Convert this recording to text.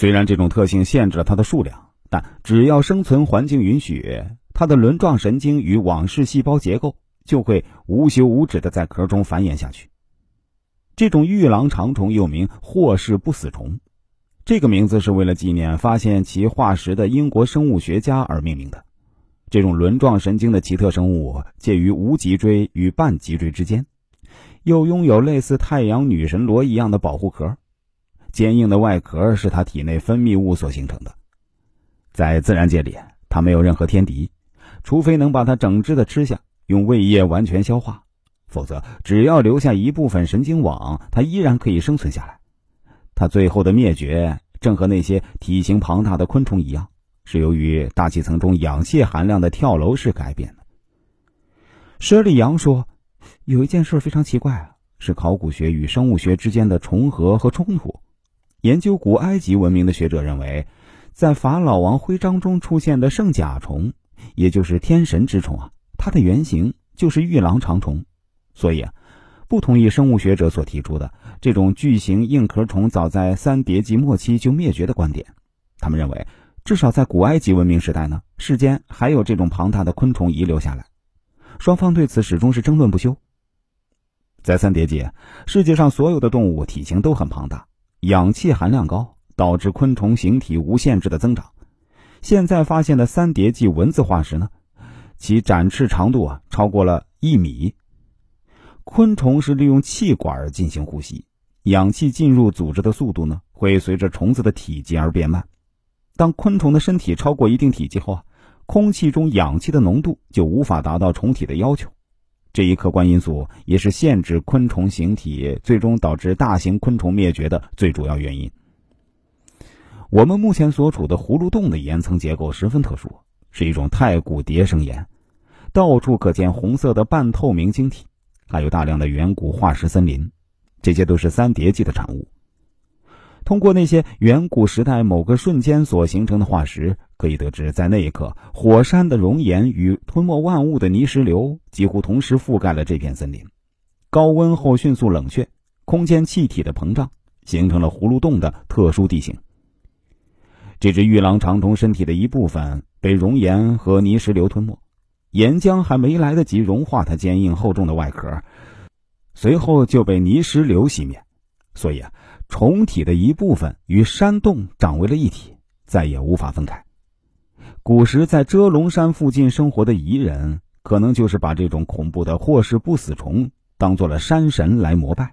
虽然这种特性限制了它的数量，但只要生存环境允许，它的轮状神经与网式细胞结构就会无休无止的在壳中繁衍下去。这种玉狼长虫又名霍氏不死虫，这个名字是为了纪念发现其化石的英国生物学家而命名的。这种轮状神经的奇特生物介于无脊椎与半脊椎之间，又拥有类似太阳女神螺一样的保护壳，坚硬的外壳是它体内分泌物所形成的。在自然界里，它没有任何天敌，除非能把它整只的吃下，用胃液完全消化。否则，只要留下一部分神经网，它依然可以生存下来。它最后的灭绝，正和那些体型庞大的昆虫一样，是由于大气层中氧气含量的跳楼式改变的。舍利扬说：“有一件事非常奇怪，是考古学与生物学之间的重合和冲突。研究古埃及文明的学者认为，在法老王徽章中出现的圣甲虫，也就是天神之虫啊，它的原型就是玉狼长虫。”所以啊，不同意生物学者所提出的这种巨型硬壳虫早在三叠纪末期就灭绝的观点。他们认为，至少在古埃及文明时代呢，世间还有这种庞大的昆虫遗留下来。双方对此始终是争论不休。在三叠纪，世界上所有的动物体型都很庞大，氧气含量高，导致昆虫形体无限制的增长。现在发现的三叠纪蚊子化石呢，其展翅长度啊超过了一米。昆虫是利用气管进行呼吸，氧气进入组织的速度呢，会随着虫子的体积而变慢。当昆虫的身体超过一定体积后啊，空气中氧气的浓度就无法达到虫体的要求。这一客观因素也是限制昆虫形体，最终导致大型昆虫灭绝的最主要原因。我们目前所处的葫芦洞的岩层结构十分特殊，是一种太古叠生岩，到处可见红色的半透明晶体。还有大量的远古化石森林，这些都是三叠纪的产物。通过那些远古时代某个瞬间所形成的化石，可以得知，在那一刻，火山的熔岩与吞没万物的泥石流几乎同时覆盖了这片森林。高温后迅速冷却，空间气体的膨胀，形成了葫芦洞的特殊地形。这只玉狼长虫身体的一部分被熔岩和泥石流吞没。岩浆还没来得及融化它坚硬厚重的外壳，随后就被泥石流熄灭。所以啊，虫体的一部分与山洞长为了一体，再也无法分开。古时在遮龙山附近生活的彝人，可能就是把这种恐怖的霍氏不死虫当做了山神来膜拜。